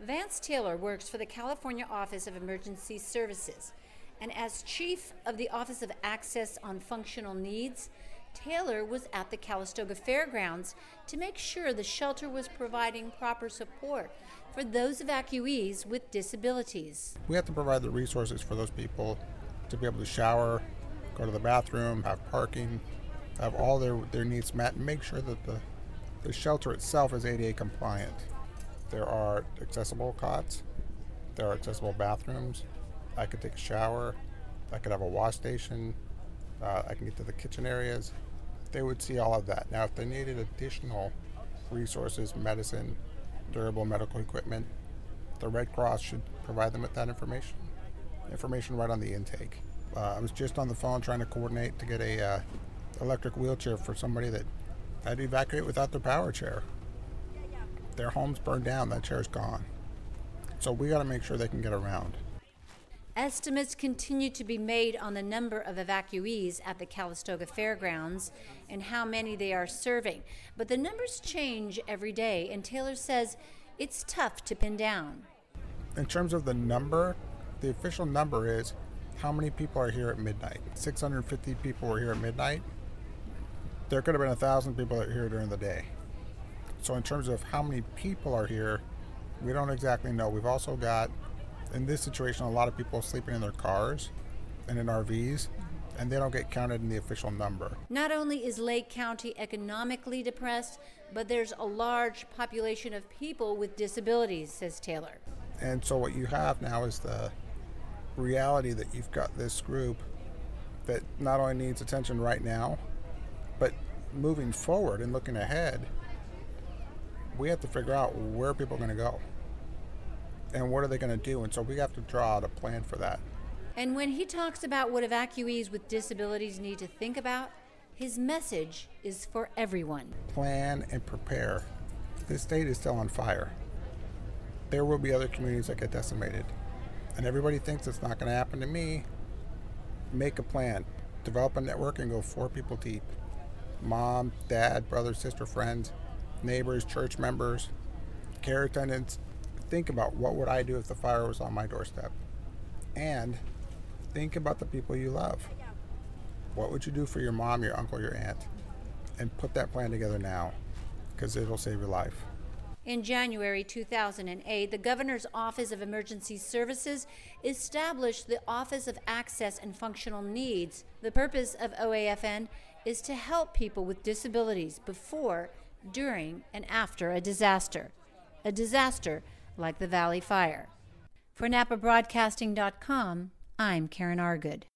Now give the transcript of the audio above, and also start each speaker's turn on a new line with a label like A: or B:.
A: Vance Taylor works for the California Office of Emergency Services, and as chief of the Office of Access on Functional Needs, Taylor was at the Calistoga Fairgrounds to make sure the shelter was providing proper support for those evacuees with disabilities.
B: We have to provide the resources for those people to be able to shower, go to the bathroom, have parking, have all their, their needs met, and make sure that the, the shelter itself is ADA compliant. There are accessible cots, there are accessible bathrooms. I could take a shower, I could have a wash station, uh, I can get to the kitchen areas. They would see all of that. Now, if they needed additional resources, medicine, durable medical equipment, the Red Cross should provide them with that information. Information right on the intake. Uh, I was just on the phone trying to coordinate to get a uh, electric wheelchair for somebody that had to evacuate without their power chair. Their home's burned down. That chair's gone. So we got to make sure they can get around.
A: Estimates continue to be made on the number of evacuees at the Calistoga Fairgrounds and how many they are serving, but the numbers change every day, and Taylor says it's tough to pin down.
B: In terms of the number, the official number is how many people are here at midnight. 650 people were here at midnight. There could have been a thousand people here during the day. So, in terms of how many people are here, we don't exactly know. We've also got, in this situation, a lot of people sleeping in their cars and in RVs, and they don't get counted in the official number.
A: Not only is Lake County economically depressed, but there's a large population of people with disabilities, says Taylor.
B: And so, what you have now is the reality that you've got this group that not only needs attention right now, but moving forward and looking ahead, we have to figure out where people are going to go and what are they going to do. And so we have to draw out a plan for that.
A: And when he talks about what evacuees with disabilities need to think about, his message is for everyone.
B: Plan and prepare. This state is still on fire. There will be other communities that get decimated. And everybody thinks it's not going to happen to me. Make a plan. Develop a network and go four people deep mom, dad, brother, sister, friends, neighbors, church members, care attendants. Think about what would I do if the fire was on my doorstep? And think about the people you love. What would you do for your mom, your uncle, your aunt? And put that plan together now because it'll save your life.
A: In January 2008, the Governor's Office of Emergency Services established the Office of Access and Functional Needs. The purpose of OAFN is to help people with disabilities before, during, and after a disaster. A disaster like the Valley Fire. For NapaBroadcasting.com, I'm Karen Argood.